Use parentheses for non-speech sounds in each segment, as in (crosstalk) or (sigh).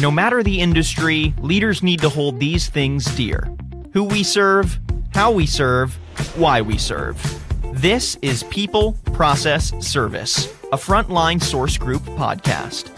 No matter the industry, leaders need to hold these things dear who we serve, how we serve, why we serve. This is People, Process, Service, a Frontline Source Group podcast.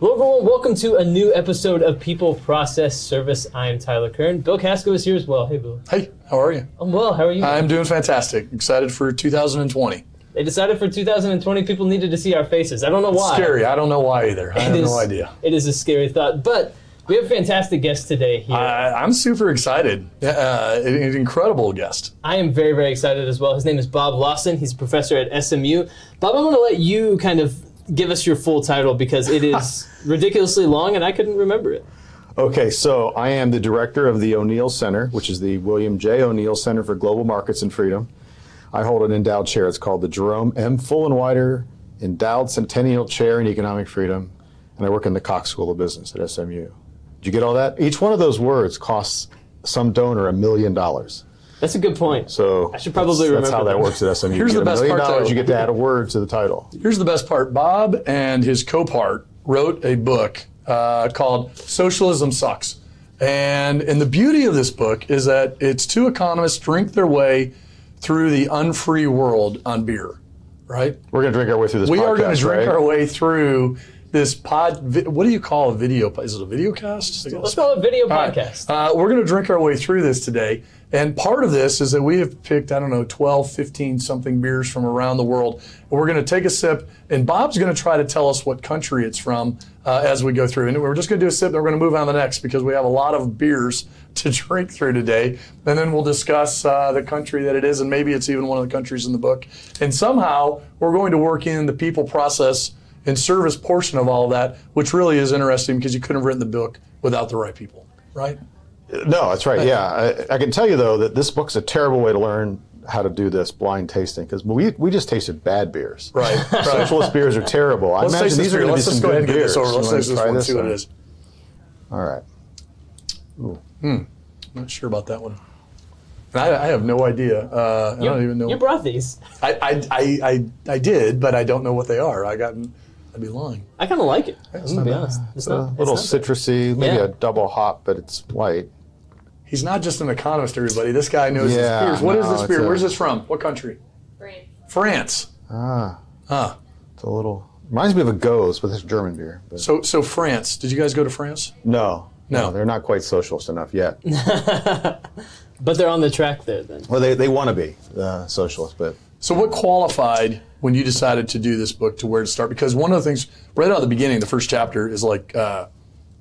Hello, everyone. Welcome to a new episode of People Process Service. I am Tyler Kern. Bill Kasko is here as well. Hey, Bill. Hey, how are you? I'm well. How are you? I'm doing fantastic. Excited for 2020. They decided for 2020 people needed to see our faces. I don't know why. Scary. I don't know why either. I have is- no idea. It is a scary thought, but we have a fantastic guest today here. I, I'm super excited. Uh, an incredible guest. I am very, very excited as well. His name is Bob Lawson. He's a professor at SMU. Bob, I'm going to let you kind of give us your full title because it is (laughs) ridiculously long and I couldn't remember it. Okay, so I am the director of the O'Neil Center, which is the William J. O'Neil Center for Global Markets and Freedom. I hold an endowed chair. It's called the Jerome M. Fullenwider Endowed Centennial Chair in Economic Freedom, and I work in the Cox School of Business at SMU. Did you get all that? Each one of those words costs some donor a million dollars. That's a good point. So I should probably that's, that's how that that. works at SMU. Here's you the best a million part, dollars, you get to add a word to the title. Here's the best part. Bob and his co-part wrote a book uh, called "Socialism Sucks," and and the beauty of this book is that it's two economists drink their way through the unfree world on beer, right? We're going to drink our way through this. We are going to drink right? our way through this pod. What do you call a video? Is it a video cast? Let's call it video All right. podcast. Uh, we're going to drink our way through this today. And part of this is that we have picked, I don't know, 12, 15 something beers from around the world. And we're going to take a sip, and Bob's going to try to tell us what country it's from uh, as we go through. And we're just going to do a sip, and we're going to move on to the next because we have a lot of beers (laughs) to drink through today. And then we'll discuss uh, the country that it is, and maybe it's even one of the countries in the book. And somehow we're going to work in the people process and service portion of all of that, which really is interesting because you couldn't have written the book without the right people, right? No, that's right. Yeah, I, I can tell you though that this book's a terrible way to learn how to do this blind tasting because we we just tasted bad beers. Right, right. (laughs) Socialist beers are terrible. I Let's imagine taste this these are going to be some just go ahead and good get beers. this over. Let's wanna taste this try one, see what one? it is. All right. Not sure about that one. I, I have no idea. Uh, I don't even know. You brought these. I, I, I, I, I did, but I don't know what they are. I got. I'd be lying. I kind of like it. I'm not be honest. It's A not, it's little not bad. citrusy, maybe Yeah. a double hop, but it's white. He's not just an economist, everybody. This guy knows Yeah, his beers. What is no, this beer? a- Where's this from? What country? Brain. France. Ah, Huh. it's a little reminds me of a Gose, but it's German beer. But So, so France. Did you guys go to France? no, No. they're not quite socialist enough yet. (laughs) But they're on the track there then. well, they, they want to be uh, socialist, but So, what qualified when you decided to do this book to where to start? Because one of the things right out of the beginning, the first chapter is like uh,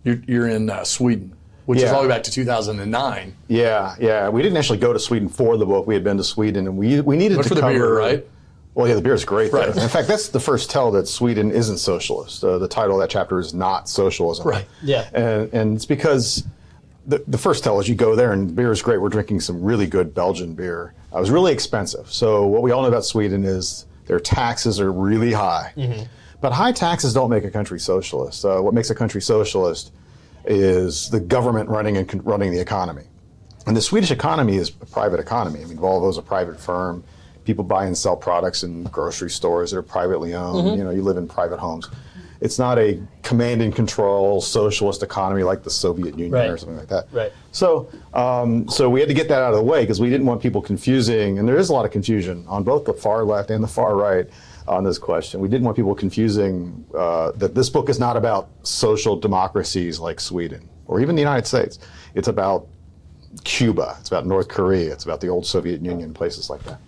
you're, you're in uh, Sweden, which is Yeah. all the way back to 2009. Yeah, yeah. We didn't actually go to Sweden for the book. We had been to Sweden, and we we needed But to for the cover. beer, right? Well, yeah, the beer is great. Right. Right. In fact, that's the first tell that Sweden isn't socialist. Uh, the title of that chapter is not socialism. Right. Yeah. And and it's because the the first tell is you go there and beer is great. We're drinking some really good Belgian beer. Uh, it was really expensive. So what we all know about Sweden is their taxes are really high. But high taxes don't make a country socialist. Uh, what makes a country socialist is the government running and running the economy. And the Swedish economy is a private economy. I mean, Volvo's a private firm. People buy and sell products in grocery stores that are privately owned. You know, you live in private homes. It's not a command and control socialist economy like the Soviet Union Right. or something like that. Right. So, um, so we had to get that out of the way because we didn't want people confusing, and there is a lot of confusion on both the far left and the far right on this question. We didn't want people confusing uh, that this book is not about social democracies like Sweden or even the United States. It's about Cuba. It's about North Korea. It's about the old Soviet Union, places like that.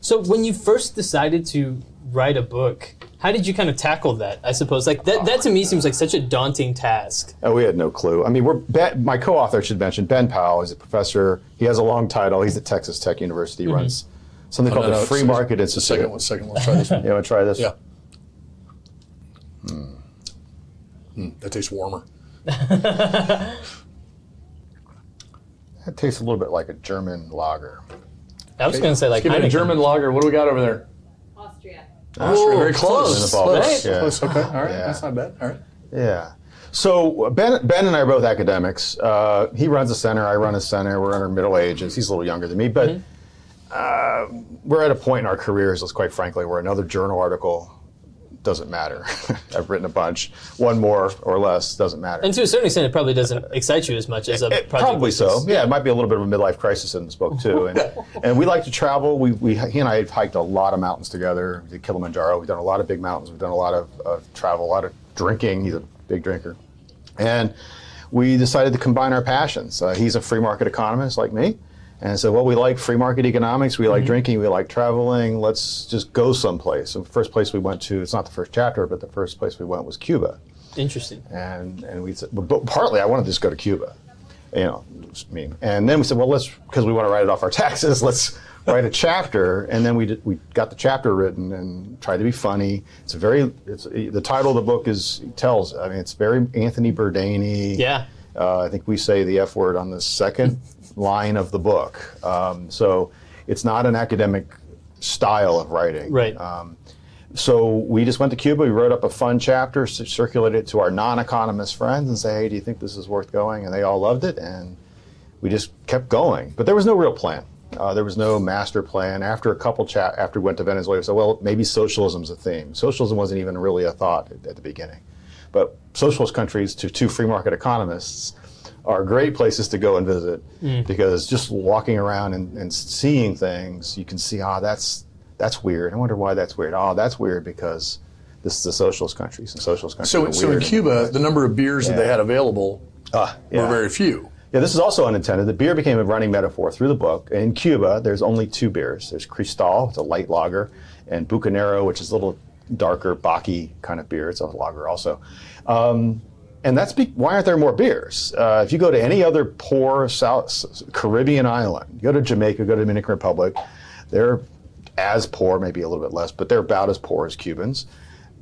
So when you first decided to write a book, how did you kind of tackle that? I suppose like that, that to me seems like such a daunting task. Oh, we had no clue. I mean, we're ben, my co-author should mention Ben Powell. He's a professor. He has a long title. He's at Texas Tech University. He runs something called No, no, the it's- Free it's- Market The Institute. second one. Second one. Let's try this one. (laughs) You want to try this? Yeah. Mm, that tastes warmer. (laughs) that tastes a little bit like a German lager. I was going to say like Give me a German lager. What do we got over there? Austria. Austria. Very close, close. right? Close. Yeah. Close. Okay. All right. Yeah. That's not bad. All right. Yeah. So Ben, Ben and I are both academics. Uh, he runs a center. I run a center. We're in our middle ages. He's a little younger than me, but we're at a point in our careers, let's quite frankly, where another journal article doesn't matter. (laughs) I've written a bunch. One more or less doesn't matter. And to a certain extent, it probably doesn't excite you as much as a It- project. probably so. Yeah, it might be a little bit of a midlife crisis in this book too. And, (laughs) and we like to travel. We, we he and I have hiked a lot of mountains together. We did Kilimanjaro. We've done a lot of big mountains. We've done a lot of, of travel, a lot of drinking. He's a big drinker, and we decided to combine our passions. Uh, he's a free market economist like me. And so, well, we like free market economics, we like drinking, we like traveling. Let's just go someplace. And the first place we went to, it's not the first chapter, but the first place we went was Cuba Interesting. and and we said, but partly I wanted to just go to Cuba, you know, just me. And then we said, well, let's because we want to write it off our (laughs) taxes, let's write a chapter. And then we did, we got the chapter written and tried to be funny. It's a very it's the title of the book is tells. I mean, it's very Anthony Bourdain. Yeah. Uh, I think we say the F word on the second (laughs) line of the book. Um, so it's not an academic style of writing. Right. Um, so we just went to Cuba. We wrote up a fun chapter, circulated it to our non-economist friends, and say, "Hey, do you think this is worth going?" And they all loved it, and we just kept going. But there was no real plan. Uh, there was no master plan. After a couple chat, after we went to Venezuela, we said, "Well, maybe socialism's a theme." Socialism wasn't even really a thought at, at the beginning, but socialist countries, to two free market economists, are great places to go and visit because just walking around and, and seeing things, you can see, ah, that's that's weird. I wonder why that's weird. Oh, that's weird because this is a socialist country. and socialist countries So, are so in. Cuba, the number of beers that they had available Ah, were very few. Yeah, this is also unintended. The beer became a running metaphor through the book. In Cuba, there's only two beers. There's Cristal, it's a light lager, and Bucanero, which is a little darker, Baki kind of beer. It's a lager also. Um, and that's be- why aren't there more beers? Uh, if you go to any other poor South Caribbean island, go to Jamaica, go to Dominican Republic, they're as poor, maybe a little bit less, but they're about as poor as Cubans.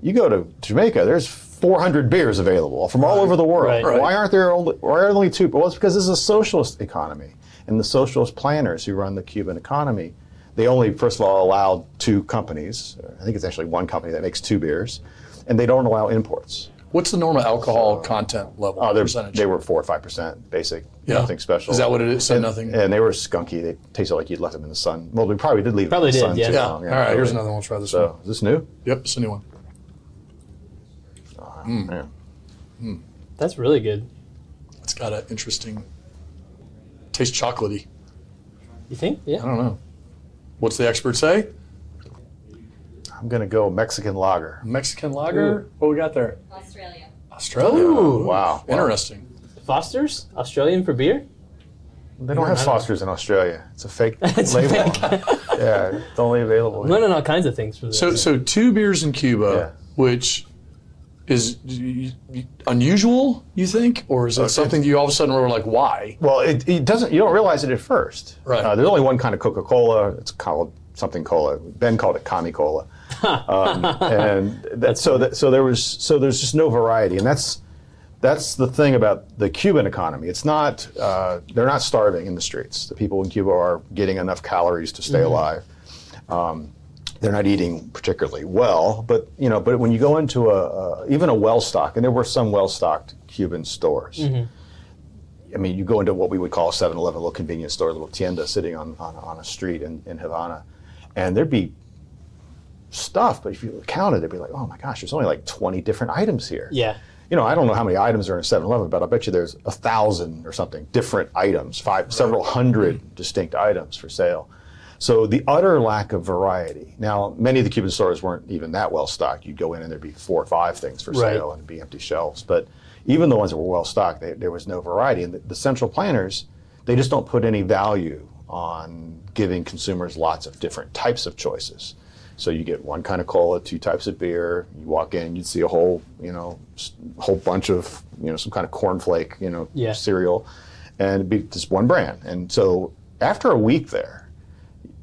You go to Jamaica, there's 400 beers available from all over the world. Right. Right. Why aren't there only, why are only two? Well, it's because this is a socialist economy, and the socialist planners who run the Cuban economy, they only first of all allow two companies. I think it's actually one company that makes two beers, and they don't allow imports. What's the normal alcohol content level Oh, they're- percentage? they were four or five percent, basic, Yeah. nothing special. Is that what it is? So and, nothing- And they were skunky. They tasted like you'd left them in the sun. Well, we probably did leave Probably them in the did, sun yeah. too yeah. long. All right. Here's another one. We'll try this So, is this new? Yep, it's a new one. Yeah. Hmm. Hmm. That's really good. It's got an interesting taste, chocolatey. You think? Yeah. I don't know. What's the expert say? I'm gonna go Mexican lager. Mexican lager. What we got there? Australia. Australia. Ooh. Wow. Interesting. Foster's Australian for beer. They don't have I don't- Foster's in Australia. It's a fake (laughs) It's a label. (laughs) fake. yeah, it's only available. I'm learning all kinds of things from this. So, so two beers in Cuba, Yeah. which is y- y- unusual, you think, or is it something you all of a sudden were like, why? Well, it, it doesn't. You don't realize it at first. Right. Uh, there's only one kind of Coca-Cola. It's called something cola. Ben called it Kami Cola. (laughs) um, and that, so that, so there was so there's just no variety, and that's that's the thing about the Cuban economy. It's not uh, they're not starving in the streets. The people in Cuba are getting enough calories to stay alive. Um, they're not eating particularly well, but you know, but when you go into a, a even a well-stocked, and there were some well-stocked Cuban stores. I mean, you go into what we would call a 7-Eleven, a little convenience store, a little tienda sitting on, on, on a street in, in Havana, and there'd be stuff, but if you counted, it'd be like, oh my gosh, there's only like 20 different items here. yeah. You know, I don't know how many items are in a 7-Eleven, but I bet you there's a thousand or something different items, five, several hundred mm-hmm. distinct items for sale. So the utter lack of variety. Now, many of the Cuban stores weren't even that well stocked. You'd go in and there'd be four or five things for Right. sale and it'd be empty shelves. But even the ones that were well stocked, they, there was no variety. And the, the central planners, they just don't put any value on giving consumers lots of different types of choices. So you get one kind of cola, two types of beer. You walk in, you'd see a whole, you know, whole bunch of, you know, some kind of cornflake, you know, Yeah. cereal, and it'd be just one brand. And so after a week there,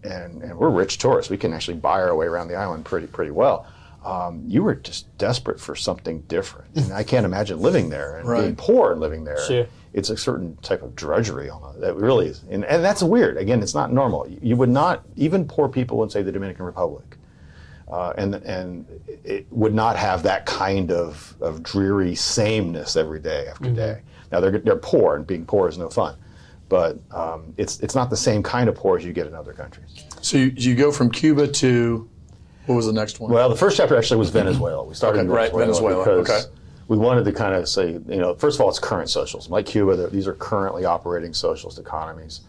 and, and we're rich tourists, we can actually buy our way around the island pretty pretty well. Um, you were just desperate for something different, and I can't imagine living there and Right. being poor and living there. Sure. It's a certain type of drudgery almost. That really is, and, and that's weird. Again, it's not normal. You- would not even poor people in say the Dominican Republic uh, and and it would not have that kind of, of dreary sameness every day after day. Now they're they're poor, and being poor is no fun, but um, it's it's not the same kind of poor as you get in other countries. So you, you go from Cuba to what was the next one? Well, the first chapter actually was Venezuela. We started Okay, in right, Venezuela, Venezuela, because okay. We wanted to kind of say, you know, first of all, it's current socialism. Like Cuba, these are currently operating socialist economies.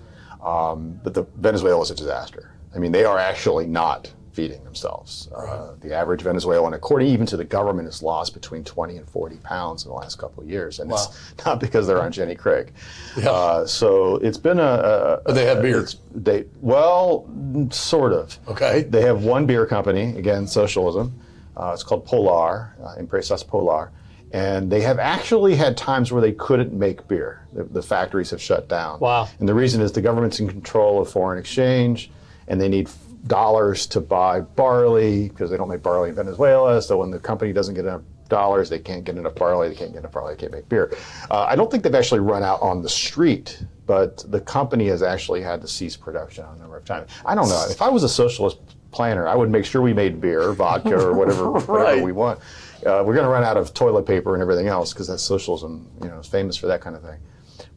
Um, but the Venezuela is a disaster. I mean, they are actually not feeding themselves. Uh, the average Venezuelan, according even to the government, has lost between 20 and 40 pounds in the last couple of years, and Wow. it's not because they're on Jenny Craig. Yeah. Uh, so it's been a. a they have beer. They well, sort of. Okay. They have one beer company, again, socialism. Uh, it's called Polar, uh, Empresas Polar. And they have actually had times where they couldn't make beer. The, the factories have shut down. Wow. And the reason is the government's in control of foreign exchange, and they need dollars to buy barley because they don't make barley in Venezuela. So when the company doesn't get enough dollars, they can't get enough barley. They can't get enough barley. They can't make beer. Uh, I don't think they've actually run out on the street, but the company has actually had to cease production a number of times. I don't know. If I was a socialist planner, I would make sure we made beer, vodka, or whatever, (laughs) Right. whatever we want. Uh, we're going to run out of toilet paper and everything else because that's socialism. You know, is famous for that kind of thing.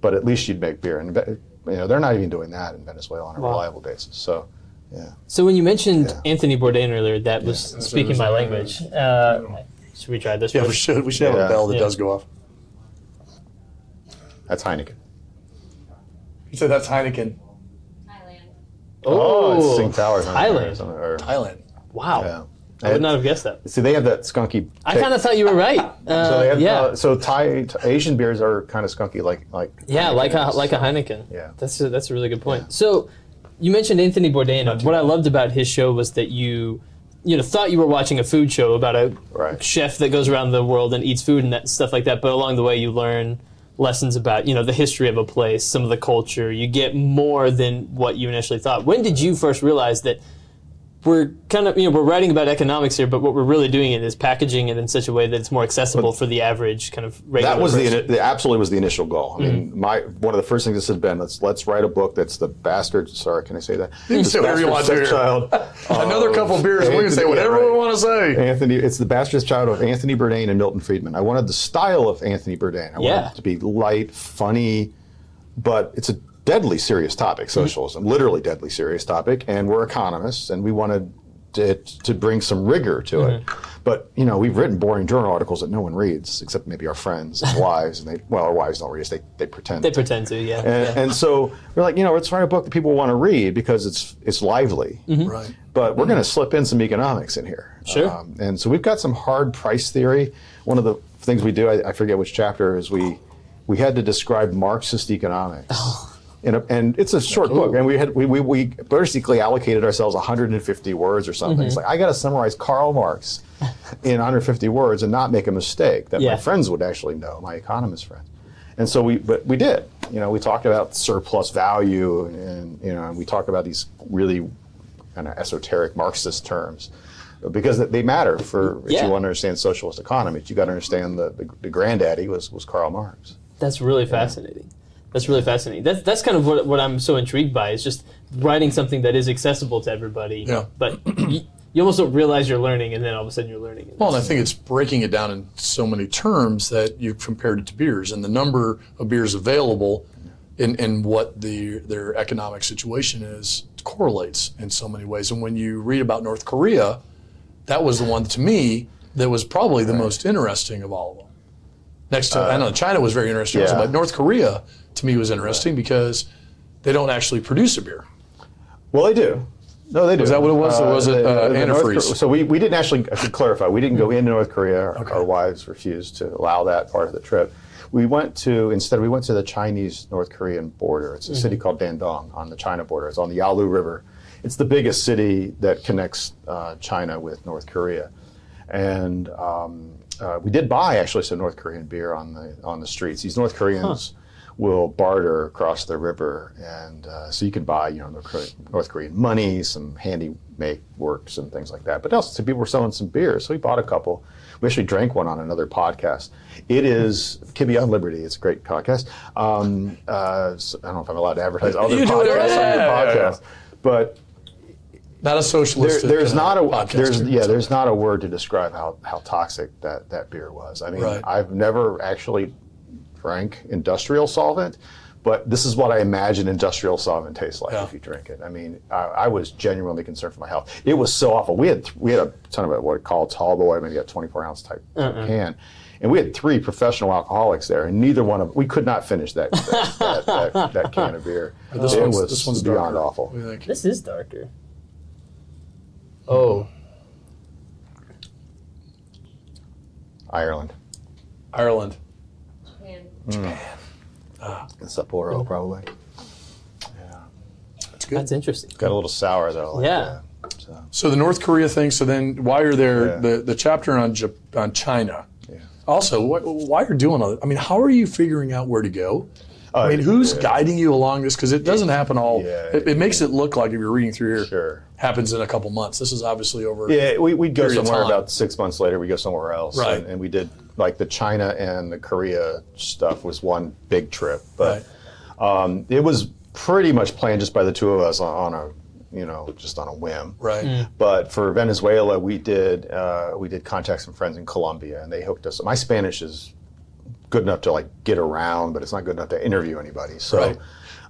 But at least you'd make beer, and you know they're not even doing that in Venezuela on a Wow. reliable basis. So, yeah. So when you mentioned Anthony Bourdain earlier, that was speaking my language. Uh, should we try this? yeah, we should we should have a bell that Yeah. does go off. That's Heineken. You said that's Heineken, Thailand. Oh, it's Oh, Sing Towers. on or Thailand. or- Thailand. Wow. Yeah. I would not have guessed that. See, they have that skunky. I kind of thought you were right. Uh, So they have, yeah. uh, so Thai, Asian beers are kind of skunky, like like. Yeah, like a Heineken is. like a Heineken. Yeah. that's a, that's a really good point. So, you mentioned Anthony Bourdain. What I loved about his show was that you, you know, thought you were watching a food show about a Right. chef that goes around the world and eats food and that stuff like that. But along the way, you learn lessons about you know the history of a place, some of the culture. You get more than what you initially thought. When did you first realize that? We're kind of, you know, we're writing about economics here, but what we're really doing it is packaging it in such a way that it's more accessible for the average kind of regular. That was the, person. the absolutely was the initial goal. I mean, Mm-hmm. my one of the first things this had been let's let's write a book that's the bastard. Sorry, can I say that? You can say whatever you want to. Child. (laughs) Another couple beers, and we can say whatever yeah, we want to say. Anthony, it's the bastard child of Anthony Bourdain and Milton Friedman. I wanted the style of Anthony Bourdain. I Yeah. wanted it to be light, funny, but it's a deadly serious topic, mm-hmm. socialism, literally deadly serious topic, and we're economists, and we wanted to, to bring some rigor to it. Mm-hmm. But you know, we've written boring journal articles that no one reads except maybe our friends and (laughs) wives, and they well, our wives don't read us; they they pretend. They pretend to, yeah. and, yeah. and so we're like, you know, let's write a book that people want to read because it's it's lively mm-hmm. Right. but we're going to slip in some economics in here. Um, Sure. and so we've got some hard price theory. One of the things we do, I, I forget which chapter, is we we had to describe Marxist economics. In a, and it's a short book, and we had we, we, we basically allocated ourselves 150 words or something. Mm-hmm. It's like I got to summarize Karl Marx in 150 words and not make a mistake that Yeah. my friends would actually know, my economist friends. And so we, but we did. You know, we talked about surplus value, and you know, and we talked about these really kind of esoteric Marxist terms because they matter for if Yeah. you want to understand socialist economies. You got to understand the, the the granddaddy was was Karl Marx. That's really fascinating. That's really fascinating. That's that's kind of what, what I'm so intrigued by is just writing something that is accessible to everybody. Yeah. But you, you almost don't realize you're learning, and then all of a sudden you're learning. Well, and I think it's breaking it down in so many terms that you've compared it to beers and the number of beers available and, and what the their economic situation is correlates in so many ways. And when you read about North Korea, that was the one to me that was probably the most interesting of all of them. Next to, I know uh, China was very interesting, also, but North Korea to me was interesting because they don't actually produce a beer. Well, they do. No, they do. Is that what it was, or was it, the- uh, the antifreeze? Kor- So we, we didn't actually, I should clarify, we didn't go into North Korea. Our, our wives refused to allow that part of the trip. We went to, instead, we went to the Chinese North Korean border. It's a city called Dandong on the China border. It's on the Yalu River. It's the biggest city that connects uh, China with North Korea. And um, uh, we did buy actually some North Korean beer on the on the streets. These North Koreans will barter across the river, and uh, so you can buy you know North Korean, money, some handy make works and things like that. But also some people were selling some beer, so we bought a couple. We actually drank one on another podcast. It is Kibbe on Liberty. It's a great podcast. Um, uh, so I don't know if I'm allowed to advertise other You do it, podcasts on your podcast, but Not a there, socialist. there's uh, not a there's yeah there's not a word to describe how, how toxic that, that beer was. I mean, Right. I've never actually drank industrial solvent, But this is what I imagine industrial solvent tastes like Yeah. if you drink it. I mean, I, I was genuinely concerned for my health. It was so awful. We had we had a ton of it, what we call tall boy, maybe a 24 ounce type can, and we had three professional alcoholics there, and neither one of we could not finish that that, that, that, that (laughs) can of beer. This it one's, was this one's beyond darker. awful. What do you think? This is darker. Oh, Ireland, Ireland. Sapporo, probably. Yeah. That's good. that's interesting. Got a little sour though. like Yeah. that. So, So the North Korea thing. So then, while you're there, Yeah. the, the chapter on Jap- on China. Yeah. Also, wh- why you're doing all that? I mean, how are you figuring out where to go? Uh, I mean, who's yeah. guiding you along this? Because it doesn't happen all. Yeah. it, it makes it look like if you're reading through here, Sure. happens in a couple months. This is obviously over. Yeah, we, we'd go somewhere about six months later. We go somewhere else, Right. And, and we did like the China and the Korea stuff was one big trip, but um, it was pretty much planned just by the two of us on, on a, you know, just on a whim. Right. But for Venezuela, we did uh, we did contact some friends in Colombia, and they hooked us. Up. My Spanish is good enough to like get around, but it's not good enough to interview anybody. So Right.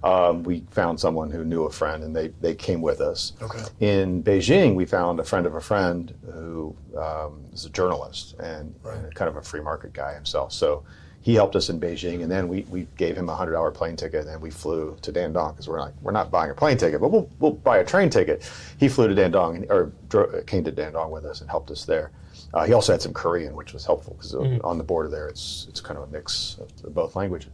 Um, we found someone who knew a friend, and they they came with us. Okay. In Beijing, we found a friend of a friend who um, is a journalist and, Right. and kind of a free market guy himself. So. He helped us in Beijing, and then we, we gave him a hundred dollar plane ticket, and we flew to Dandong because we're like we're not buying a plane ticket, but we'll, we'll buy a train ticket. He flew to Dandong, and, or came to Dandong with us and helped us there. Uh, he also had some Korean, which was helpful because on the border there, it's it's kind of a mix of both languages.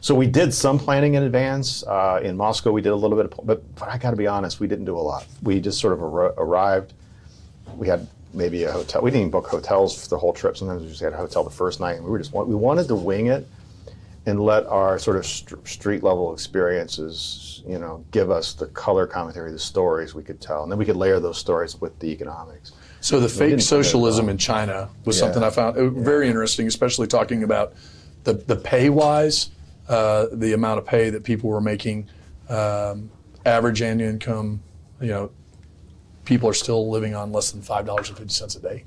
So we did some planning in advance. Uh, in Moscow, we did a little bit, of, but but I got to be honest, we didn't do a lot. We just sort of arri- arrived. We had maybe a hotel. We didn't even book hotels for the whole trip. Sometimes we just had a hotel the first night, and we were just we wanted to wing it and let our sort of st- street level experiences, you know, give us the color commentary, the stories we could tell, and then we could layer those stories with the economics. So the fake didn't put it socialism in China was Yeah. something I found very interesting, especially talking about the the pay wise, uh, the amount of pay that people were making, um, average annual income. You know, people are still living on less than five dollars and fifty cents a day.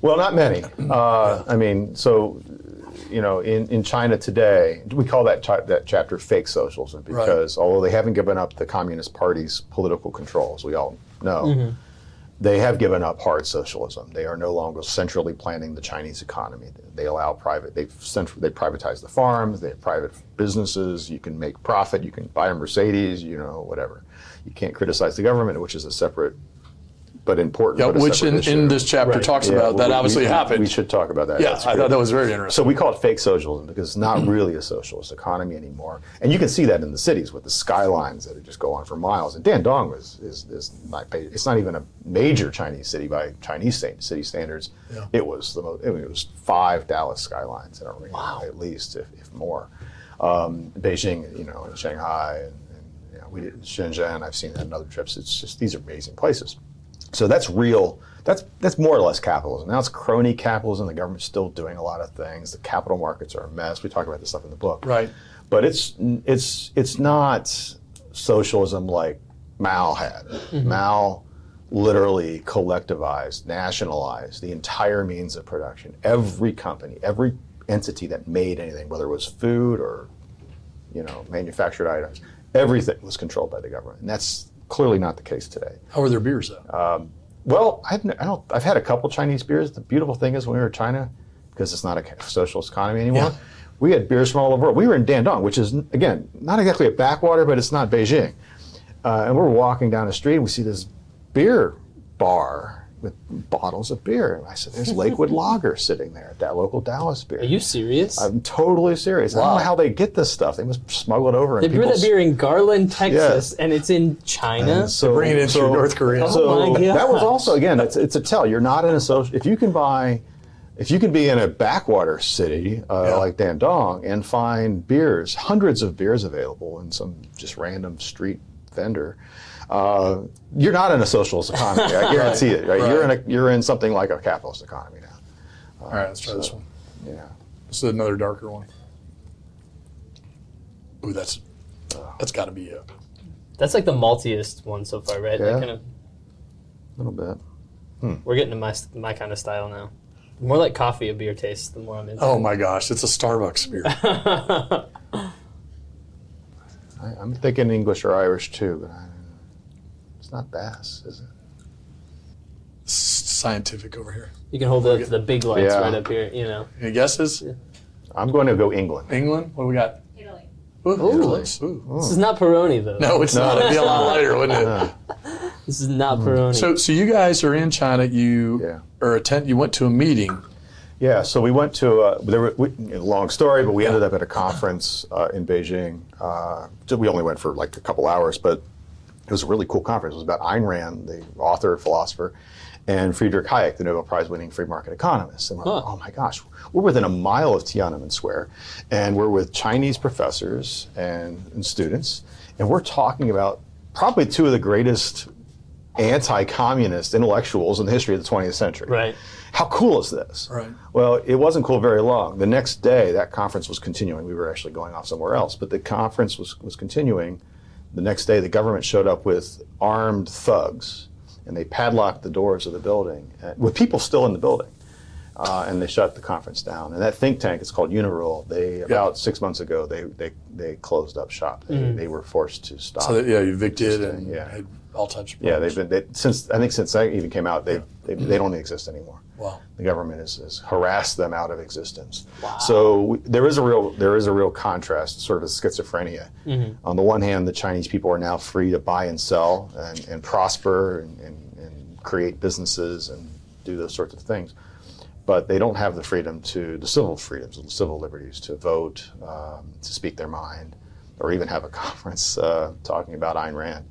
Well, not many. (clears throat) Uh, I mean, so you know, in, in China today, we call that cha- that chapter fake socialism because although they haven't given up the Communist Party's political control, as we all know, they have given up hard socialism. They are no longer centrally planning the Chinese economy. They allow private. They've central, they privatize the farms. They have private businesses. You can make profit. You can buy a Mercedes. You know, whatever. You can't criticize the government, which is a separate but important. Yeah, but which in, issue. in this chapter Right. talks Yeah, about that we- obviously we, happened. We should talk about that. yeah, That's I good. thought that was very interesting. So we call it fake socialism because it's not really a socialist economy anymore, and you can see that in the cities with the skylines that just go on for miles. And Dandong was is, is not it's not even a major Chinese city by Chinese sta- city standards. Yeah. It was the most. I mean, it was five Dallas skylines in a ring, at least, if, if more. Um, Beijing, you know, and Shanghai, and, and you know, we did Shenzhen. I've seen that in other trips. It's just these are amazing places. So that's real. That's that's more or less capitalism. Now it's crony capitalism. The government's still doing a lot of things. The capital markets are a mess. We talk about this stuff in the book. Right. But it's it's it's not socialism like Mao had. Mm-hmm. Mao literally collectivized, nationalized the entire means of production. Every company, every entity that made anything, whether it was food or you know manufactured items, everything was controlled by the government, and that's clearly not the case today. How are their beers though? Well, I've, I don't, I've had a couple Chinese beers. The beautiful thing is when we were in China, because it's not a socialist economy anymore, Yeah. we had beers from all over. We were in Dandong, which is, again, not exactly a backwater, but it's not Beijing. Uh, and we're walking down the street and we see this beer bar with bottles of beer. And I said, there's Lakewood (laughs) Lager sitting there at that local Dallas beer. Are you serious? I'm totally serious. I don't know how they get this stuff. They must smuggle it over. they brew that beer in Garland, Texas, and it's in China. and so, bring it in through North Korea. So Oh my that was also again, it's, it's a tell. You're not in a social. If you can buy, if you can be in a backwater city uh, Yeah. like Dandong and find beers, hundreds of beers available in some just random street vendor. Uh, you're not in a socialist economy. I (laughs) guarantee it. Right? You're in a you're in something like a capitalist economy now. All right, let's try this one. Yeah. This is another darker one. Ooh, that's that's got to be a That's like the maltiest one so far, right? That Yeah. kind of, A little bit. we're getting to my my kind of style now. More like coffee a beer tastes, the more I'm into. Oh my gosh, it's a Starbucks beer. (laughs) I, I'm thinking English or Irish too, but I, it's not Bass, is it? Scientific over here. You can hold up the big lights Yeah. right up here. You know. Any guesses? I'm going to go England. England? What do we got? Italy. Ooh, Ooh. Italy. Ooh. This is not Peroni though. No, it's not. It'd be a lot (laughs) lighter, wouldn't it? (laughs) This is not Peroni. So, so you guys are in China. You Yeah. or attend. You went to a meeting. Yeah, so we went to, uh, there were, we, long story, but we ended up at a conference uh, in Beijing. Uh, so we only went for like a couple hours, but it was a really cool conference. It was about Ayn Rand, the author, philosopher, and Friedrich Hayek, the Nobel Prize winning free market economist. And we're like, oh my gosh, we're within a mile of Tiananmen Square, and we're with Chinese professors and, and students, and we're talking about probably two of the greatest anti-communist intellectuals in the history of the 20th century. Right. How cool is this? Right. Well, it wasn't cool very long. The next day, that conference was continuing. We were actually going off somewhere else, but the conference was, was continuing. The next day, the government showed up with armed thugs, and they padlocked the doors of the building uh, with people still in the building. Uh, and they shut the conference down. And that think tank is called Unirule. They about six months ago they they, they closed up shop. They, they were forced to stop. So that, yeah, evicted and yeah. had all types of yeah, they've been they, since I think since that even came out, they they, they don't exist anymore Wow. the government has, has harassed them out of existence. So we, there is a real there is a real contrast, sort of a schizophrenia. On the one hand, the Chinese people are now free to buy and sell and, and prosper and, and, and create businesses and do those sorts of things, but they don't have the freedom to the civil freedoms, and the civil liberties to vote, um, to speak their mind. Or even have a (laughs) conference uh, talking about Ayn Rand.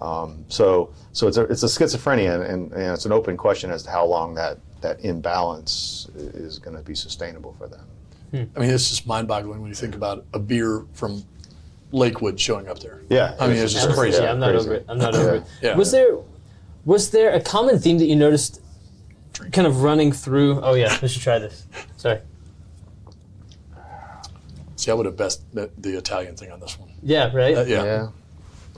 Um, so, so it's a it's a schizophrenia, and, and it's an open question as to how long that that imbalance is going to be sustainable for them. I mean, it's just mind-boggling when you think about a beer from Lakewood showing up there. Yeah, I mean, it's just crazy. Yeah, I'm not crazy. over it. I'm not over it. Yeah. Was there was there a common theme that you noticed kind of running through? Oh yeah, we should try this. Sorry. See, I would have best the, the Italian thing on this one. Yeah, right. Uh, yeah. Yeah,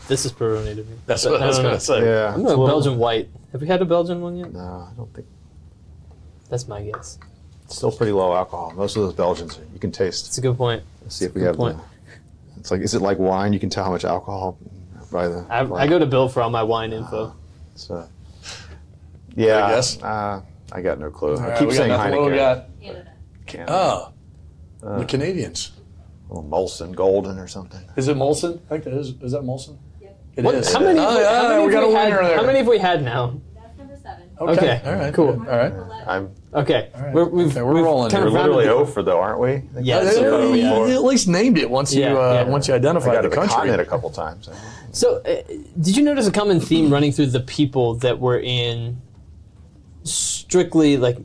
This is Peroni to me. that's But what I was gonna say. yeah. I'm It's a Belgian white. Have we had a Belgian one yet? No, I don't think That's my guess. it's still pretty low alcohol. Most of those Belgians, you can taste. It's a good point. Let's see if we have point. the. It's like, is it like wine? You can tell how much alcohol by the. I, I go to Bill for all my wine info. So, yeah, I guess? Uh, I got no clue. All I right, keep we got saying nothing. What do we Heineken. got? Canada. Canada. Oh, the Canadians. Or Molson Golden or something. Is it Molson? I think that is. Is that Molson? Yep. It What- is. How many? Oh, we- yeah, how many we have got a we had- there. How many have we had now? That's number seven. Okay. Okay, All right. cool. All right. I'm. Okay, right. we're, we've, Okay, we're we've rolling kind of We're rounded literally the- over though, aren't we? Yeah, so far we you at least named it once you Yeah, uh, yeah. once you I identified got the to the country. continent a couple times. So, uh, did you notice a common theme running through the people that were in strictly like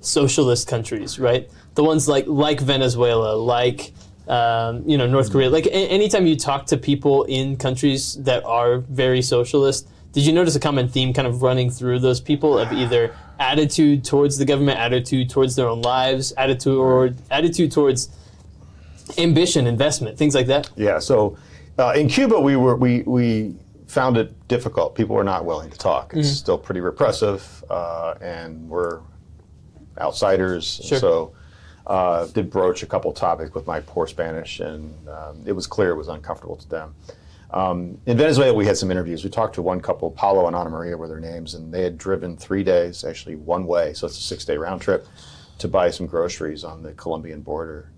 socialist countries, right? The ones like like Venezuela, like um, you know North Korea. Like a- anytime you talk to people in countries that are very socialist, did you notice a common theme kind of running through those people of either attitude towards the government, attitude towards their own lives, attitude or attitude towards ambition, investment, things like that? Yeah. So uh, in Cuba, we were we we found it difficult. People were not willing to talk. It's still pretty repressive, uh, and we're outsiders. Sure. So uh, did broach a couple topics with my poor Spanish, and um, it was clear it was uncomfortable to them. Um, in Venezuela, we had some interviews. We talked to one couple, Paulo and Ana Maria were their names, and they had driven three days, actually one way, so it's a six day round trip, to buy some groceries on the Colombian border.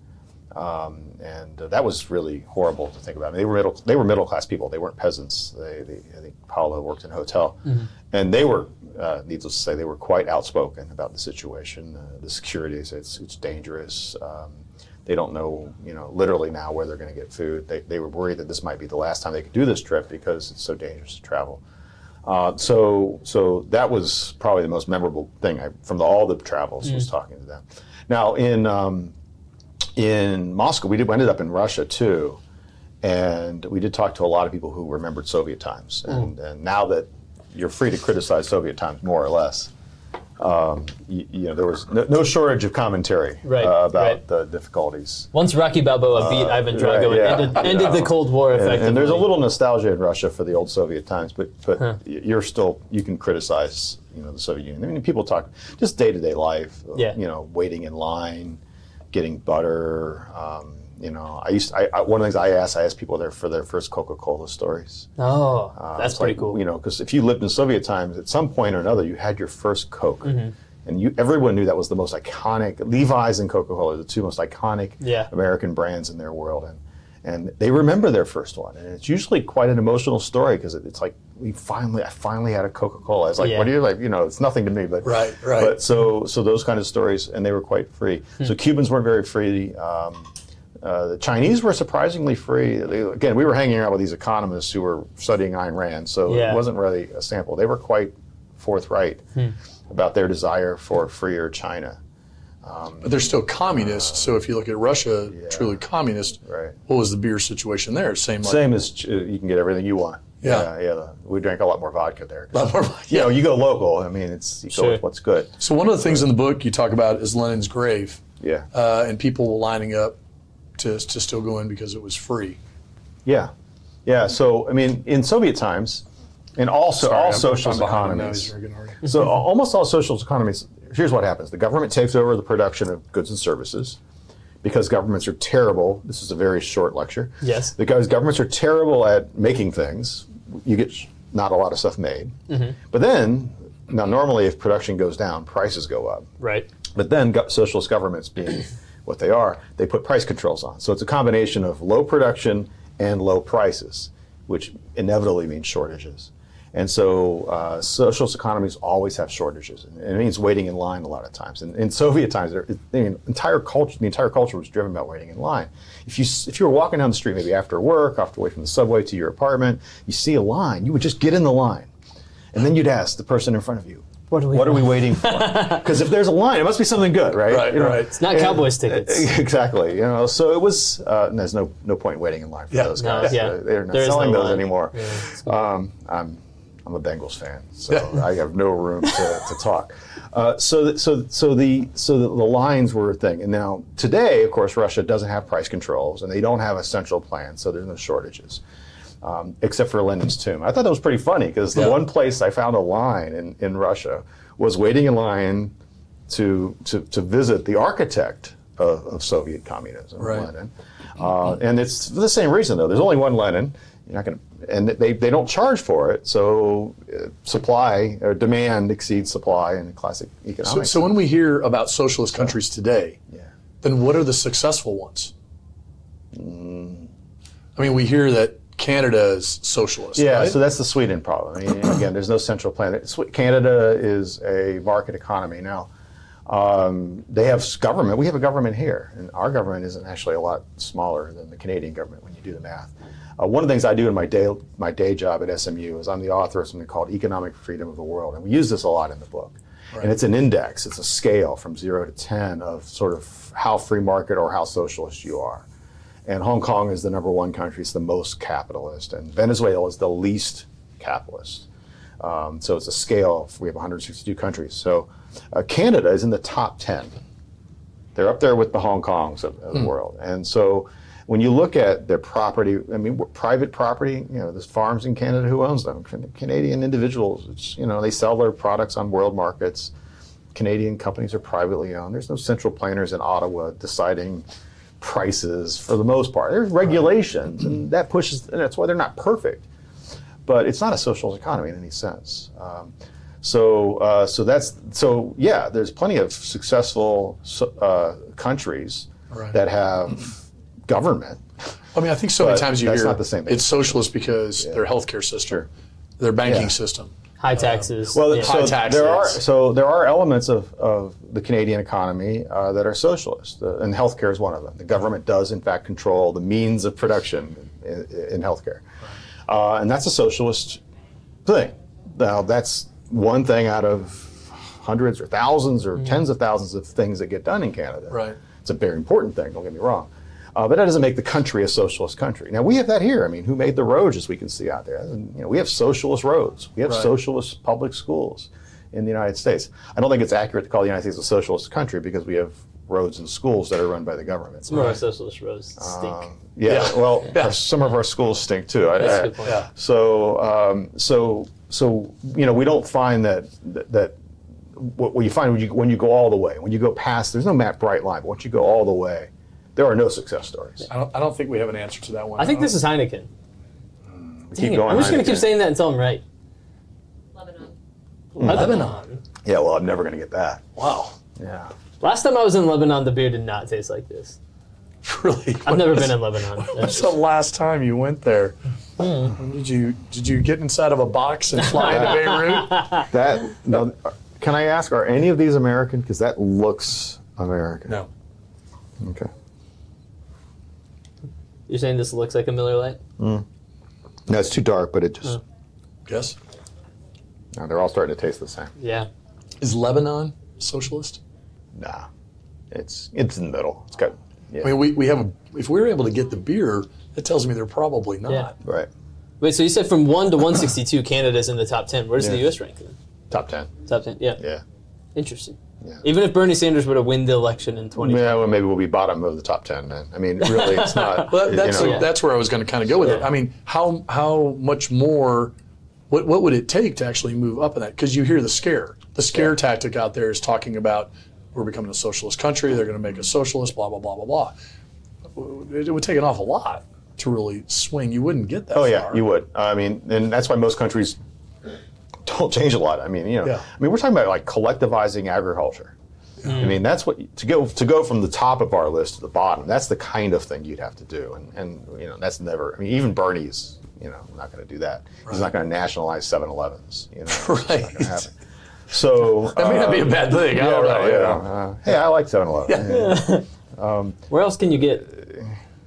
Um, and uh, that was really horrible to think about. I mean, they were middle, they were middle class people. They weren't peasants. They, they, I think Paulo worked in a hotel, and they were, uh, needless to say, they were quite outspoken about the situation, uh, the security. It's, it's dangerous. Um, they don't know, you know, literally now where they're going to get food. They, they were worried that this might be the last time they could do this trip because it's so dangerous to travel. Uh, so, so that was probably the most memorable thing I, from the, all the travels was talking to them. Now in um, in Moscow, we did we ended up in Russia too, and we did talk to a lot of people who remembered Soviet times. And, and now that you're free to criticize Soviet times more or less, um, you, you know there was no, no shortage of commentary Right, uh, about right. the difficulties. Once Rocky Balboa beat Ivan Drago right, yeah, and ended, ended the Cold War And, effectively. and there's a little nostalgia in Russia for the old Soviet times, but but you're still you can criticize you know the Soviet Union. I mean, people talk just day to day life. uh, Yeah. You know, waiting in line, getting butter. Um, you know, I used I, I, one of the things I asked I asked people there for their first Coca Cola stories. Oh, Uh, that's pretty like, cool. You know, because if you lived in Soviet times, at some point or another, you had your first Coke, Mm-hmm. and you everyone knew that was the most iconic. Levi's and Coca Cola, are the two most iconic Yeah. American brands in their world, and and they remember their first one, and it's usually quite an emotional story because it, it's like we finally, I finally had a Coca Cola. It's like, Yeah. what are you like? You know, it's nothing to me, but Right, right. But so so those kind of stories, and they were quite free. Hmm. So Cubans weren't very free. Um, uh, the Chinese were surprisingly free. They, again, we were hanging out with these economists who were studying Ayn Rand, so Yeah. it wasn't really a sample. They were quite forthright Hmm. about their desire for a freer China. But they're still communists. So if you look at Russia, truly communist, Right. what was the beer situation there? Same like Same as Ch- you can get everything you want. Yeah. yeah. yeah. We drank a lot more vodka there. A lot more- You know, you go local. I mean, it's you Sure. go with what's good. So one of the things in the book you talk about is Lenin's grave, Yeah. uh, and people lining up to, to still go in because it was free. Yeah, yeah. So I mean, in Soviet times, in all so, Sorry, all I'm- socialist I'm behind him now. economies, He's drinking already. so almost all socialist economies. Here's what happens: the government takes over the production of goods and services because governments are terrible. This is a very short lecture. Yes. Because governments are terrible at making things. You get not a lot of stuff made. Mm-hmm. But then, now normally, if production goes down, prices go up. right. But then go- socialist governments, being what they are, they put price controls on. So it's a combination of low production and low prices, which inevitably means shortages. And so uh, socialist economies always have shortages, and it means waiting in line a lot of times. And in Soviet times, mean, entire culture, the entire culture was driven by waiting in line. If you if you were walking down the street, maybe after work, off the way from the subway to your apartment, you see a line, you would just get in the line, and then you'd ask the person in front of you, What are we- what are we waiting for? (laughs) Because if there's a line, it must be something good, right? Right, You know, right. It's not Cowboys tickets. (laughs) Exactly. You know, so it was. Uh, there's no no point waiting in line for Yeah. those No, guys. yeah. Uh, they're not There is selling no those line. anymore. Yeah. Um, I'm I'm a Bengals fan, so I have no room to, to talk. Uh, so th- so so the so the, the lines were a thing, and now today, of course, Russia doesn't have price controls, and they don't have a central plan, so there's no shortages. Um, except for Lenin's tomb. I thought that was pretty funny because the Yeah. one place I found a line in, in Russia was waiting in line to, to, to visit the architect of, of Soviet communism, Right. Lenin. Uh, and it's for the same reason, though. There's only one Lenin. You're not going and they, they don't charge for it. So uh, supply or demand exceeds supply in classic economics. so when we hear about socialist countries today, yeah. then what are the successful ones? I mean, we hear that Canada is socialist. Yeah, right? so that's the Sweden problem. I mean, again, there's no central plan. Canada is a market economy now. Um, they have government. We have a government here, and our government isn't actually a lot smaller than the Canadian government when you do the math. Uh, one of the things I do in my day my day job at SMU is I'm the author of something called Economic Freedom of the World, and we use this a lot in the book. And it's an index. It's a scale from zero to ten of sort of how free market or how socialist you are. And Hong Kong is the number one country. It's the most capitalist, and Venezuela is the least capitalist. Um, so it's a scale. Of, we have 162 countries. So uh, Canada is in the top 10. They're up there with the Hong Kongs of, of the world. And so when you look at their property, I mean, private property. You know, there's farms in Canada. Who owns them? Can- Canadian individuals. It's, you know, they sell their products on world markets. Canadian companies are privately owned. There's no central planners in Ottawa deciding prices for the most part. There's regulations, and that pushes. And that's why they're not perfect. But it's not a socialist economy in any sense. Um, so, uh, so that's so. Yeah, there's plenty of successful uh, countries Right. that have government. I mean, I think so many times you that's hear not the same thing. it's socialist because their healthcare system, their banking Yeah. system. High taxes. Well, yeah. so High taxes. there are so there are elements of, of the Canadian economy uh, that are socialist, uh, and healthcare is one of them. The government does, in fact, control the means of production in, in healthcare, uh, and that's a socialist thing. Now, that's one thing out of hundreds or thousands or tens of thousands of things that get done in Canada. Right. It's a very important thing. Don't get me wrong. Uh, but that doesn't make the country a socialist country. Now we have that here. I mean, who made the roads, as we can see out there? And, you know, we have socialist roads. We have Right. socialist public schools in the United States. I don't think it's accurate to call the United States a socialist country because we have roads and schools that are run by the government. Some of our socialist roads stink. Um, yeah, well, our- some of our schools stink too. I- That's a I- good point. Yeah. So, um, so, so you know, we don't find that that, that what, what you find when you when you go all the way, when you go past, there's no map bright line, but once you go all the way there are no success stories. I don't, I don't think we have an answer to that one. I think this is Heineken. We Dang keep it, going. I'm just going to Heineken. keep saying that until I'm right. Lebanon. Hmm. Lebanon. Yeah, well, I'm never going to get that. Wow. Yeah. Last time I was in Lebanon, the beer did not taste like this. (laughs) Really? I've never been in Lebanon. (laughs) What's the last time you went there? When Did you did you get inside of a box and (laughs) fly into Beirut? That no. Can I ask? Are any of these American? Because that looks American. No. Okay. You're saying this looks like a Miller Lite? Mm. No, it's too dark, but it just. Oh. Yes. no, they're all starting to taste the same. Yeah. Is Lebanon socialist? Nah, it's it's in the middle. It's got. Yeah. I mean, we, we have a. If we were able to get the beer, that tells me they're probably not. Yeah. right. Wait, so you said from 1 to 162, Canada's in the top 10. Where does the US rank then? Top ten. Top 10? Yeah. Yeah. Interesting. Yeah. Even if Bernie Sanders were to win the election in 2020. Yeah, well, maybe we'll be bottom of the top ten then. I mean, really, it's (laughs) not. But that's you know, that's where I was going to kind of go with it. I mean, how how much more? What what would it take to actually move up in that? Because you hear the scare. The scare tactic out there is talking about we're becoming a socialist country. They're going to make us socialist. Blah blah blah blah blah. It would take an awful lot to really swing. You wouldn't get that. Oh yeah, you would. I mean, and that's why most countries don't change a lot. I mean, you know, Yeah. I mean, we're talking about like collectivizing agriculture. I mean, that's what to go to go from the top of our list to the bottom. That's the kind of thing you'd have to do, and and you know, that's never. I mean, even Bernie's, you know, not going to do that. He's not going to nationalize 7-Elevens. You know, (laughs) Right. gonna happen. So (laughs) That may not be a um, bad thing. I Yeah, don't know. right, you yeah. know. Uh, hey, I like 7-Eleven. Yeah. (laughs) Where else can you get,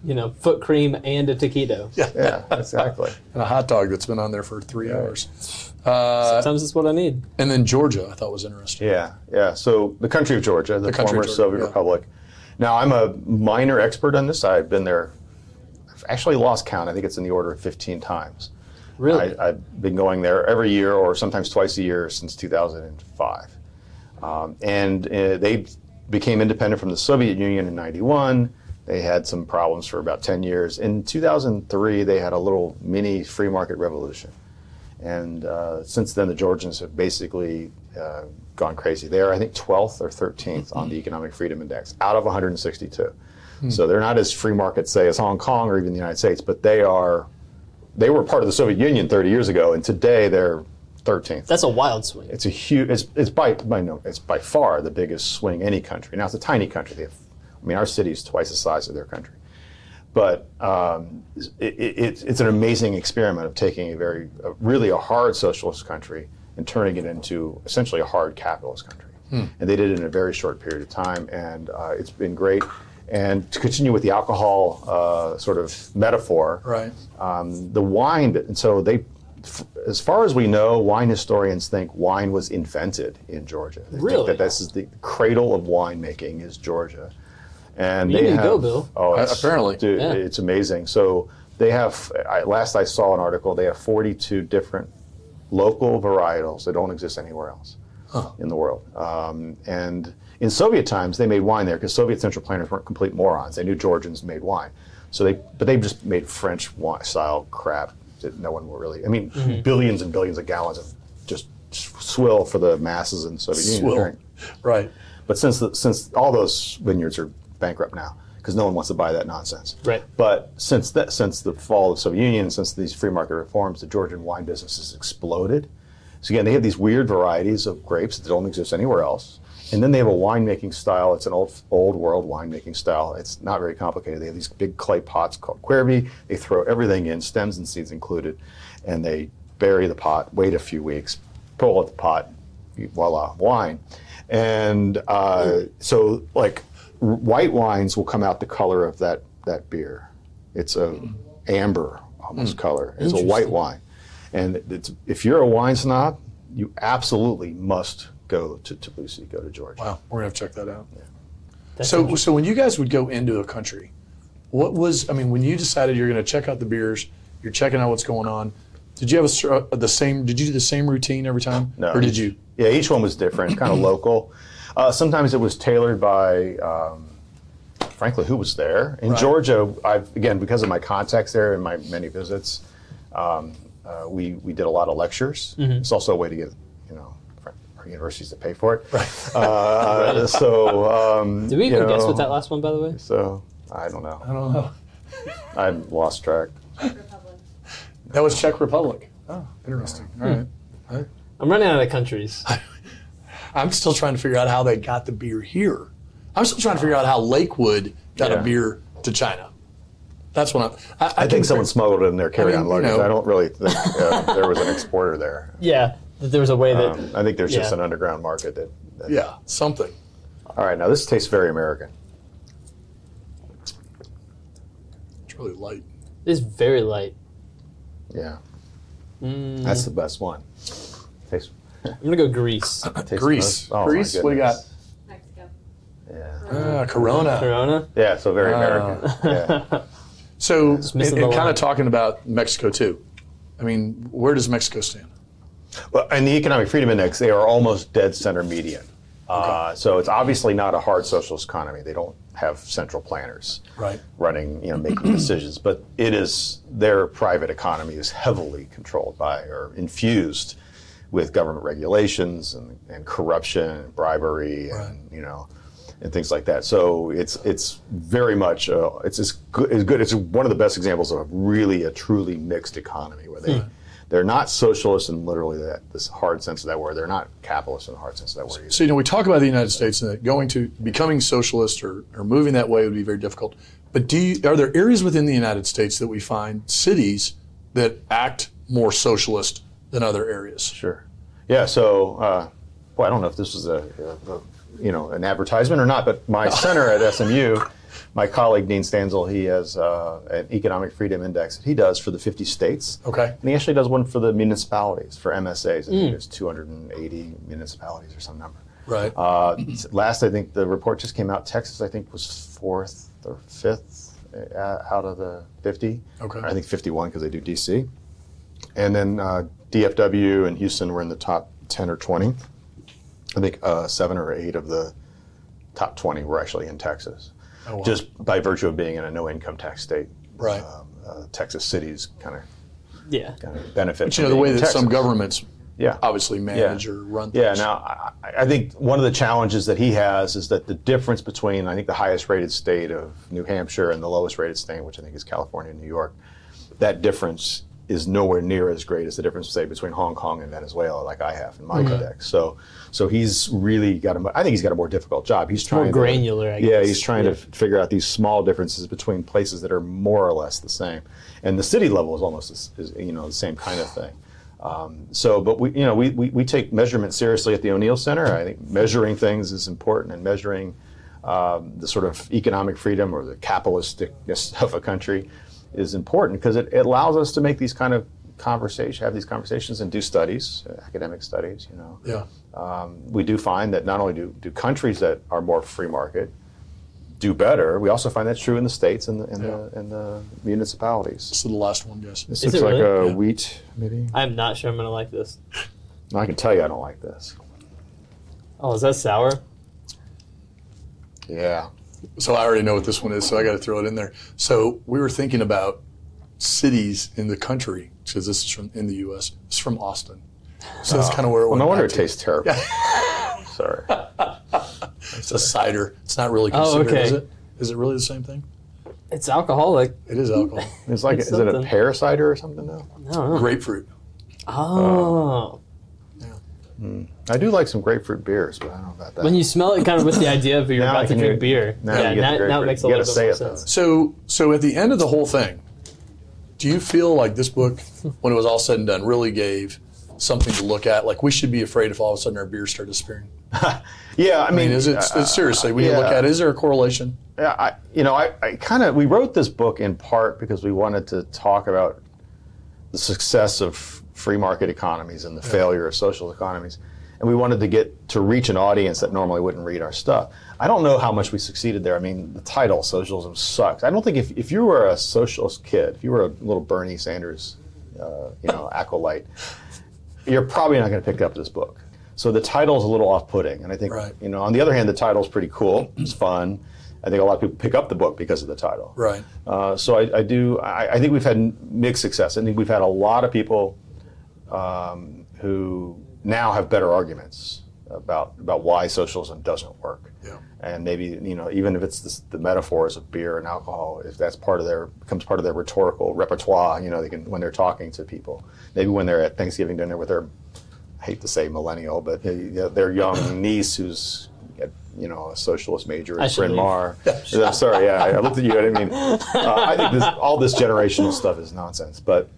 you know, foot cream and a taquito? yeah, exactly. And a hot dog that's been on there for three hours. Sometimes it's what I need. And then Georgia, I thought was interesting. Yeah, yeah. So the country of Georgia, the, country former Georgia, Soviet yeah. Republic. Now I'm a minor expert on this. I've been there. I've actually lost count. I think it's in the order of 15 times. Really? I, I've been going there every year, or sometimes twice a year, since 2005. Um, and uh, they became independent from the Soviet Union in '91. They had some problems for about 10 years. In 2003, they had a little mini free market revolution. And uh, since then, the Georgians have basically uh, gone crazy. They are, I think, 12th or 13th on the Economic Freedom Index out of 162. So they're not as free market, say, as Hong Kong or even the United States, but they are. They were part of the Soviet Union 30 years ago, and today they're 13th. That's a wild swing. It's a huge. It's, it's by by no. It's by far the biggest swing any country. Now it's a tiny country. They have, I mean, our city is twice the size of their country, but um, it, it, it's it's an amazing experiment of taking a very a, really a hard socialist country and turning it into essentially a hard capitalist country. And they did it in a very short period of time, and uh, it's been great. And to continue with the alcohol uh, sort of metaphor, Right. um, the wine, and so they, f- as far as we know, wine historians think wine was invented in Georgia. They think Really? that this is the cradle of winemaking is Georgia, and You they need to have, go, Bill. Oh, Uh, it's- apparently. dude, Yeah. it's amazing. So they have. I, last I saw an article, they have 42 different local varietals that don't exist anywhere else in the world. Um, and in Soviet times, they made wine there because Soviet central planners weren't complete morons. They knew Georgians made wine, so they but they just made French wine style crap that no one will really. I mean, Mm-hmm. billions and billions of gallons of just swill for the masses in the Soviet Union. Swill. drink. Right. But since the, since all those vineyards are bankrupt now because no one wants to buy that nonsense. Right. But since that since the fall of the Soviet Union, since these free market reforms, the Georgian wine business has exploded. So again, they have these weird varieties of grapes that don't exist anywhere else. And then they have a winemaking style. It's an old old world winemaking style. It's not very complicated. They have these big clay pots called qvevri. They throw everything in, stems and seeds included, and they bury the pot, wait a few weeks, pull out the pot, voila, wine. And uh, so, like, white wines will come out the color of that that beer. It's a amber almost color. It's a white wine, and it's, if you're a wine snob, you absolutely must go to Tbilisi, go to Georgia. Wow. We're gonna have to check that out. That's So, so when you guys would go into a country, what was? I mean, when you decided you're going to check out the beers, you're checking out what's going on. Did you have a, uh, the same? Did you do the same routine every time? No. Or did you? Yeah, each one was different, kind of (clears throat) local. Uh, sometimes it was tailored by, um, frankly, who was there. In Right. Georgia, I've again because of my contacts there and my many visits, um, uh, we we did a lot of lectures. It's also a way to get you know our universities to pay for it. Right. Uh, (laughs) so um, Did we you even guess know, with that last one, by the way? So I don't know. I don't know. (laughs) I lost track. Republic. That was Czech Republic. Oh, interesting. All right. I'm running out of countries. (laughs) I'm still trying to figure out how they got the beer here. I'm still trying to figure out how Lakewood got Yeah. a beer to China. That's what I'm. I, I think someone smuggled it in their carry-on you luggage. know. I don't really think uh, (laughs) there was an exporter there. Yeah, that there was a way that. Um, I think there's just an underground market that, that. Yeah, something. All right, now this tastes very American. It's really light. it's very light. Yeah, Mm, that's the best one. Tastes. I'm gonna go Greece. (coughs) Greece. oh, my Greece. What do you got? goodness. Mexico. Yeah. Ah, Corona. Corona. Yeah, so very Ah. American. yeah. (laughs) So, and, missing and the kind line. of talking about Mexico too. I mean, where does Mexico stand? Well, in the Economic Freedom Index, they are almost dead center median. Uh, so it's obviously not a hard socialist economy. They don't have central planners Right. running, you know, making decisions. But it is their private economy is heavily controlled by or infused with government regulations and, and corruption and bribery and you know and things like that. So it's it's very much uh, it's as good, as good. It's one of the best examples of really a truly mixed economy where they. They're not socialist in literally that this hard sense of that word. They're not capitalist in the hard sense of that word. Either. So you know, we talk about the United States and that going to becoming socialist or, or moving that way would be very difficult. But do you, are there areas within the United States that we find cities that act more socialist than other areas? Sure. Yeah. So, uh, boy, I don't know if this was a, a, a you know an advertisement or not, but my center at (laughs) SMU, my colleague Dean Stansel, he has uh, an economic freedom index that he does for the 50 states. Okay. And he actually does one for the municipalities for MSAs. I think there's 280 municipalities or some number. Right. Uh, last, I think the report just came out. Texas, I think, was fourth or fifth uh, out of the 50. Okay. I think 51 because they do DC. And then uh, DFW and Houston were in the top 10 or 20. I think uh, seven or eight of the top 20 were actually in Texas, Oh, wow. just by virtue of being in a no income tax state. Right. Um, uh, Texas cities kind of Yeah. kind of benefit. But you know, the way in that some governments yeah. obviously manage or run Yeah, now I, I think one of the challenges that he has is that the difference between I think the highest rated state of New Hampshire and the lowest rated state, which I think is California and New York, that difference is nowhere near as great as the difference, say, between Hong Kong and Venezuela, like I have in my index. So, so he's really got a. I think he's got a more difficult job. He's trying more to- granular, I yeah, he's trying Yeah. to figure out these small differences between places that are more or less the same, and the city level is almost is, is, you know the same kind of thing. Um, so, but we, you know, we, we, we take measurement seriously at the O'Neil Center. I think measuring things is important, and measuring um, the sort of economic freedom or the capitalisticness (laughs) of a country is important because it, it allows us to make these kind of conversation, have these conversations, and do studies, uh, academic studies. You know, Yeah. um, we do find that not only do, do countries that are more free market do better, we also find that's true in the states and the, and the, and the municipalities. So the last one, guys. This Is looks it like really? a wheat, maybe. I'm not sure I'm gonna like this. (laughs) I can tell you I don't like this. Oh, is that sour? Yeah. So I already know what this one is, so I got to throw it in there. So we were thinking about cities in the country because this is from in the U.S. It's from Austin, so that's oh. kind of where it Well, went. no wonder back it to. tastes terrible. (laughs) Sorry. It's a cider. It's not really Oh, considered, okay. is it? Is it really the same thing? It's alcoholic. It is alcohol. It's like, It's is it a something. pear cider or something now? I don't know. Grapefruit. Oh. Oh. I do like some grapefruit beers, but I don't know about that. When you smell it, kind of with the idea of you're Now I about to can drink hear- beer. now yeah, you get now, the now it grapefruit. makes a You little gotta bit say more it, though. sense. So, so at the end of the whole thing, do you feel like this book, when it was all said and done, really gave something to look at? Like we should be afraid if all of a sudden our beers start disappearing. (laughs) yeah, I I mean, mean, is it uh, seriously? When you yeah. look at it, is there a correlation? Yeah, I, you know, I, I kind of we wrote this book in part because we wanted to talk about the success of free market economies and the failure of social economies, and we wanted to get to reach an audience that normally wouldn't read our stuff. I don't know how much we succeeded there. I mean, the title "Socialism Sucks." I don't think if, if you were a socialist kid, if you were a little Bernie Sanders, uh, you know, acolyte, you're probably not going to pick up this book. So the title's a little off-putting, and I think Right. you know. On the other hand, the title's pretty cool. It's fun. I think a lot of people pick up the book because of the title. Right. Uh, so I, I do. I, I think we've had mixed success. I think we've had a lot of people um, who now have better arguments about about why socialism doesn't work. Yeah. And maybe you know even if it's this, the metaphors of beer and alcohol, if that's part of their becomes part of their rhetorical repertoire, you know they can when they're talking to people, maybe when they're at Thanksgiving dinner with their I hate to say millennial, but their young (coughs) niece who's you know a socialist major I at should Bryn leave. Mawr. I'm (laughs) sorry, yeah, I looked at you. I didn't mean. (laughs) Uh, I think this, all this generational stuff is nonsense, but.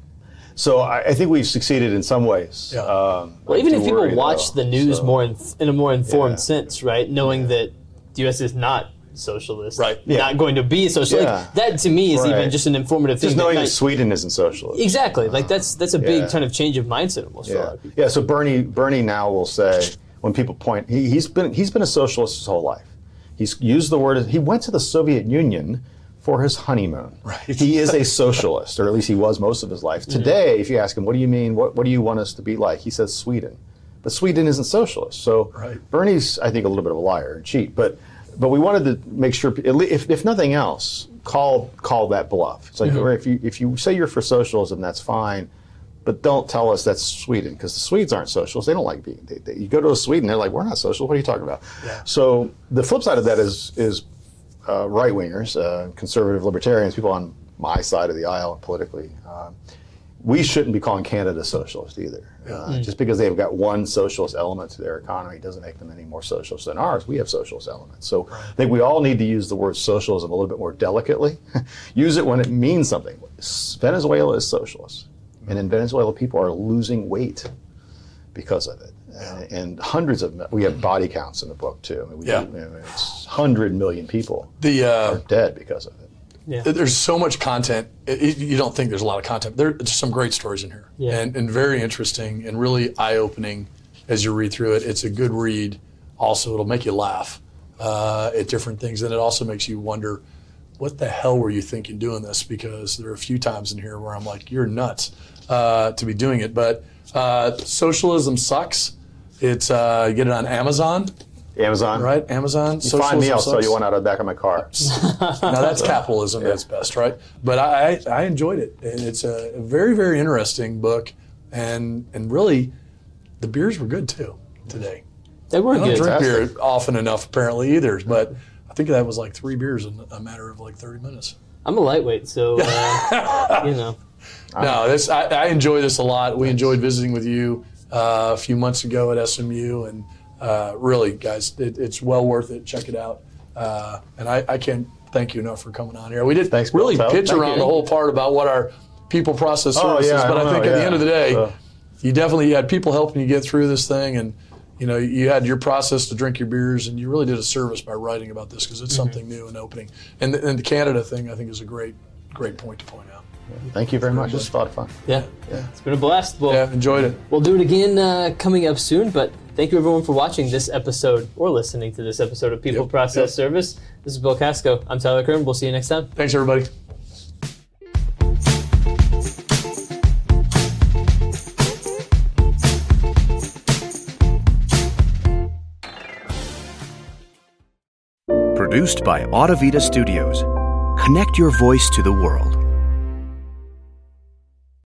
So I, I think we've succeeded in some ways. Yeah. Um, Well, even if people worry, watch though. the news So- more in, in a more informed Yeah. sense, right, knowing that the U.S. is not socialist, Right. Yeah. not going to be socialist, Yeah. like, that to me is even just an informative just thing. that knowing that might- Sweden isn't socialist. exactly, like that's that's a big Yeah. kind of change of mindset almost for a lot Yeah, of people. yeah. So Bernie, Bernie now will say when people point, he, he's been he's been a socialist his whole life. He's used the word. He went to the Soviet Union for his honeymoon. Right. He is a socialist, or at least he was most of his life. Today, if you ask him, "What do you mean? What What do you want us to be like?" He says Sweden, but Sweden isn't socialist. So Right. Bernie's, I think, a little bit of a liar and cheat. But but we wanted to make sure, if, if nothing else, call call that bluff. It's like Mm-hmm. if you if you say you're for socialism, that's fine but don't tell us that's Sweden because the Swedes aren't socialists. They don't like being. They, they, you go to Sweden, they're like, we're not social. What are you talking about? Yeah. So the flip side of that is is uh, right wingers, uh, conservative libertarians, people on my side of the aisle politically. Uh, we shouldn't be calling Canada socialist either. Uh, Just because they've got one socialist element to their economy doesn't make them any more socialist than ours. We have socialist elements. So I think we all need to use the word socialism a little bit more delicately. (laughs) use it when it means something. Venezuela is socialist. And in Venezuela, people are losing weight because of it. And, and hundreds of, we have body counts in the book too. I mean, we, Yeah. you know, it's 100 million people The uh, are dead because of it. Yeah. there's so much content. It, it- you don't think there's a lot of content. There, there's some great stories in here, Yeah. and, and very interesting and really eye opening as you read through it. It's a good read. Also, it'll make you laugh uh, at different things, and it also makes you wonder, what the hell were you thinking doing this? Because there are a few times in here where I'm like, you're nuts uh, to be doing it. But uh, socialism sucks. It's uh, you get it on Amazon, Amazon. right? Amazon. You find me, I'll sell you one out of the back of my car. (laughs) Now that's capitalism. That's best, right? But I, I, I enjoyed it, and it's a very, very interesting book, and and really, the beers were good too today. They were good. I don't good. drink beer often enough, apparently either. But I think that was like three beers in a matter of like thirty minutes. I'm a lightweight, so uh, (laughs) you know. No, this I, I enjoy this a lot. We enjoyed visiting with you uh, a few months ago at SMU, and uh, really, guys, it, it's well worth it. Check it out. Uh, and I, I can't thank you enough for coming on here. We did Thanks, really Bill. pitch Thank around you. the whole part about what our people process Oh, services, yeah, but I, don't think know, at the end of the day, So- you definitely had people helping you get through this thing, and you know you had your process to drink your beers, and you really did a service by writing about this because it's Mm-hmm. something new and opening. And the, and the Canada thing, I think, is a great great point to point out. Thank you very much. This was a lot of fun. Yeah. yeah, It's been a blast. Well, Yeah, enjoyed it. We'll do it again uh, coming up soon, but thank you everyone for watching this episode or listening to this episode of People Yep, Process yep. Service. This is Bill Kasko. I'm Tyler Kern. We'll see you next time. Thanks, everybody. Produced by Audavita Studios. Connect your voice to the world.